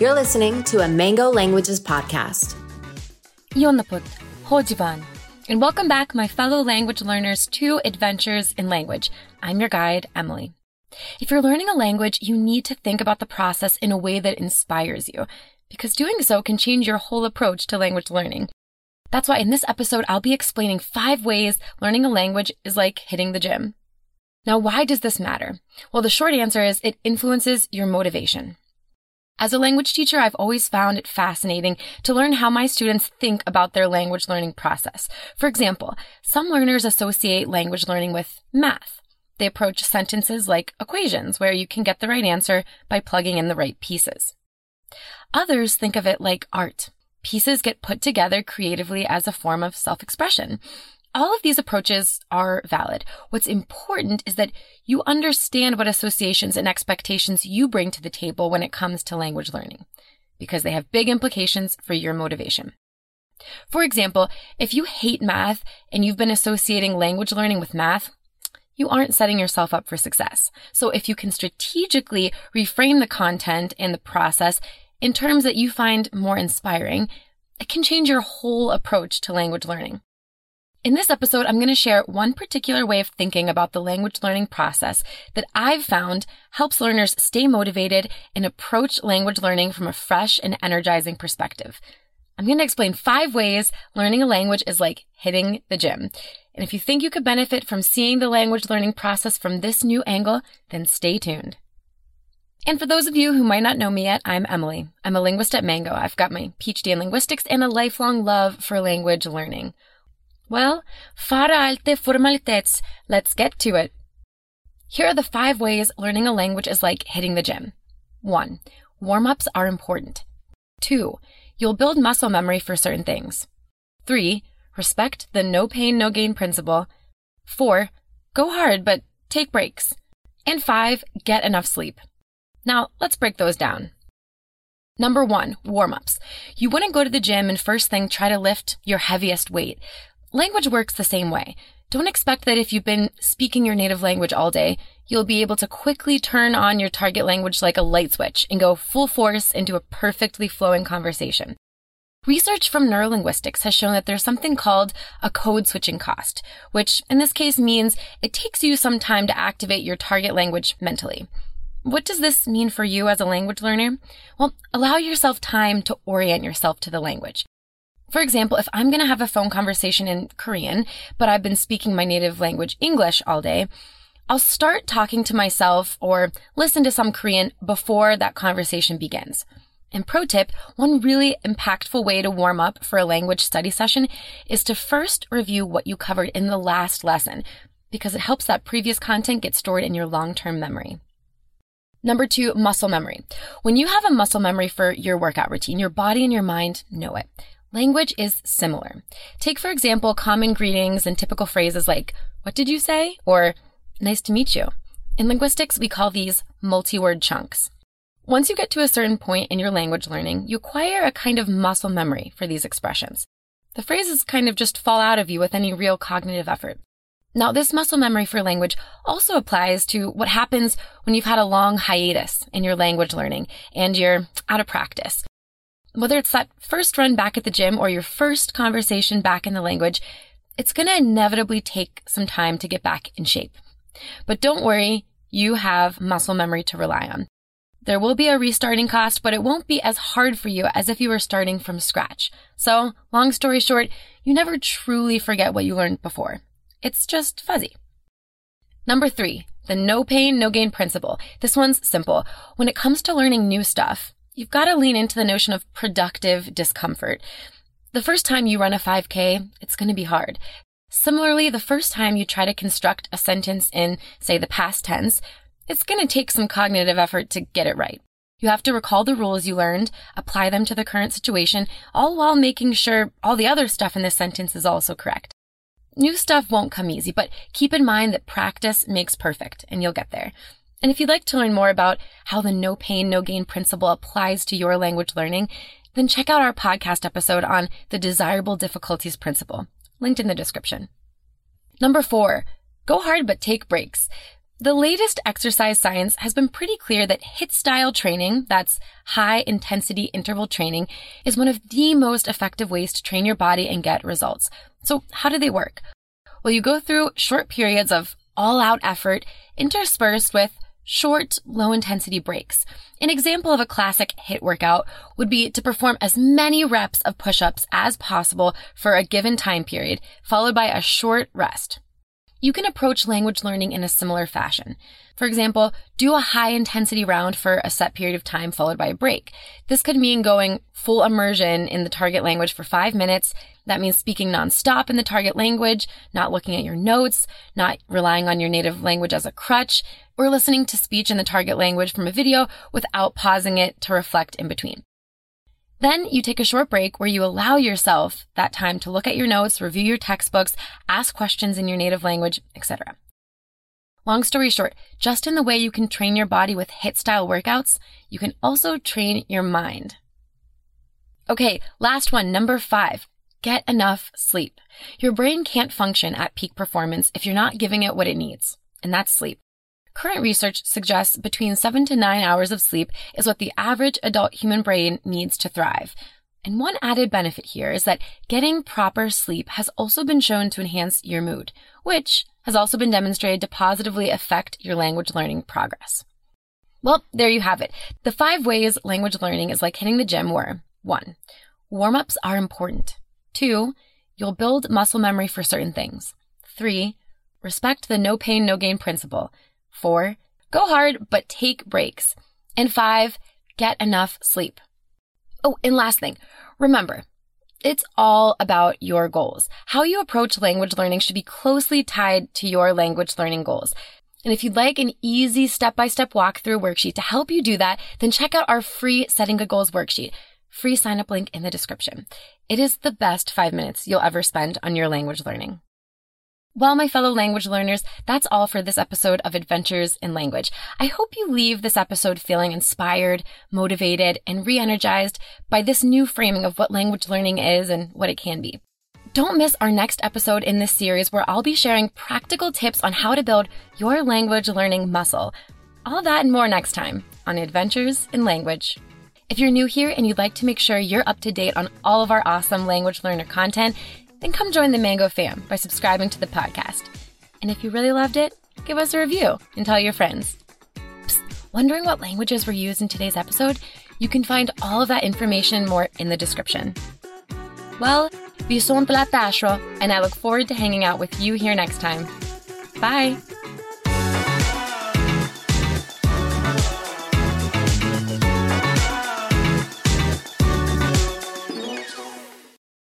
You're listening to a Mango Languages podcast. Yonnaput, Hojivan. And welcome back, my fellow language learners, to Adventures in Language. I'm your guide, Emily. If you're learning a language, you need to think about the process in a way that inspires you, because doing so can change your whole approach to language learning. That's why in this episode, I'll be explaining five ways learning a language is like hitting the gym. Now, why does this matter? Well, the short answer is it influences your motivation. As a language teacher, I've always found it fascinating to learn how my students think about their language learning process. For example, some learners associate language learning with math. They approach sentences like equations, where you can get the right answer by plugging in the right pieces. Others think of it like art. Pieces get put together creatively as a form of self-expression. All of these approaches are valid. What's important is that you understand what associations and expectations you bring to the table when it comes to language learning, because they have big implications for your motivation. For example, if you hate math and you've been associating language learning with math, you aren't setting yourself up for success. So if you can strategically reframe the content and the process in terms that you find more inspiring, it can change your whole approach to language learning. In this episode, I'm going to share one particular way of thinking about the language learning process that I've found helps learners stay motivated and approach language learning from a fresh and energizing perspective. I'm going to explain five ways learning a language is like hitting the gym. And if you think you could benefit from seeing the language learning process from this new angle, then stay tuned. And for those of you who might not know me yet, I'm Emily. I'm a linguist at Mango. I've got my PhD in linguistics and a lifelong love for language learning. Well, fara alte formalitets. Let's get to it. Here are the five ways learning a language is like hitting the gym. One, warm ups are important. Two, you'll build muscle memory for certain things. Three, respect the no pain, no gain principle. Four, go hard, but take breaks. And five, get enough sleep. Now, let's break those down. Number one, warm ups. You wouldn't go to the gym and first thing try to lift your heaviest weight. Language works the same way. Don't expect that if you've been speaking your native language all day, you'll be able to quickly turn on your target language like a light switch and go full force into a perfectly flowing conversation. Research from neurolinguistics has shown that there's something called a code switching cost, which in this case means it takes you some time to activate your target language mentally. What does this mean for you as a language learner? Well, allow yourself time to orient yourself to the language. For example, if I'm going to have a phone conversation in Korean, but I've been speaking my native language English all day, I'll start talking to myself or listen to some Korean before that conversation begins. And pro tip, one really impactful way to warm up for a language study session is to first review what you covered in the last lesson because it helps that previous content get stored in your long-term memory. Number two, muscle memory. When you have a muscle memory for your workout routine, your body and your mind know it. Language is similar. Take, for example, common greetings and typical phrases like, what did you say? Or, nice to meet you. In linguistics, we call these multi-word chunks. Once you get to a certain point in your language learning, you acquire a kind of muscle memory for these expressions. The phrases kind of just fall out of you with any real cognitive effort. Now, this muscle memory for language also applies to what happens when you've had a long hiatus in your language learning and you're out of practice. Whether it's that first run back at the gym or your first conversation back in the language, it's going to inevitably take some time to get back in shape. But don't worry, you have muscle memory to rely on. There will be a restarting cost, but it won't be as hard for you as if you were starting from scratch. So, long story short, you never truly forget what you learned before. It's just fuzzy. Number three, the no pain, no gain principle. This one's simple. When it comes to learning new stuff, you've got to lean into the notion of productive discomfort. The first time you run a 5K, it's going to be hard. Similarly, the first time you try to construct a sentence in, say, the past tense, it's going to take some cognitive effort to get it right. You have to recall the rules you learned, apply them to the current situation, all while making sure all the other stuff in this sentence is also correct. New stuff won't come easy, but keep in mind that practice makes perfect and you'll get there. And if you'd like to learn more about how the no pain, no gain principle applies to your language learning, then check out our podcast episode on the desirable difficulties principle, linked in the description. Number four, go hard but take breaks. The latest exercise science has been pretty clear that HIIT style training, that's high intensity interval training, is one of the most effective ways to train your body and get results. So how do they work? Well, you go through short periods of all out effort interspersed with short, low intensity breaks. An example of a classic HIIT workout would be to perform as many reps of push-ups as possible for a given time period, followed by a short rest. You can approach language learning in a similar fashion. For example, do a high intensity round for a set period of time followed by a break. This could mean going full immersion in the target language for five minutes. That means speaking nonstop in the target language, not looking at your notes, not relying on your native language as a crutch, or listening to speech in the target language from a video without pausing it to reflect in between. Then you take a short break where you allow yourself that time to look at your notes, review your textbooks, ask questions in your native language, etc. Long story short, just in the way you can train your body with HIIT style workouts, you can also train your mind. Okay, last one, number five. Get enough sleep. Your brain can't function at peak performance if you're not giving it what it needs, and that's sleep. Current research suggests between seven to nine hours of sleep is what the average adult human brain needs to thrive. And one added benefit here is that getting proper sleep has also been shown to enhance your mood, which has also been demonstrated to positively affect your language learning progress. Well, there you have it. The five ways language learning is like hitting the gym were one, warm ups are important. Two, you'll build muscle memory for certain things. Three, respect the no pain, no gain principle. Four, go hard, but take breaks. And five, get enough sleep. Oh, and last thing, remember, it's all about your goals. How you approach language learning should be closely tied to your language learning goals. And if you'd like an easy step-by-step walkthrough worksheet to help you do that, then check out our free Setting Good Goals worksheet. Free sign up link in the description. It is the best five minutes you'll ever spend on your language learning. Well, my fellow language learners, that's all for this episode of Adventures in Language. I hope you leave this episode feeling inspired, motivated, and re-energized by this new framing of what language learning is and what it can be. Don't miss our next episode in this series where I'll be sharing practical tips on how to build your language learning muscle. All that and more next time on Adventures in Language. If you're new here and you'd like to make sure you're up to date on all of our awesome language learner content, then come join the Mango fam by subscribing to the podcast. And if you really loved it, give us a review and tell your friends. Psst, wondering what languages were used in today's episode? You can find all of that information more in the description. Well, vi son and I look forward to hanging out with you here next time. Bye!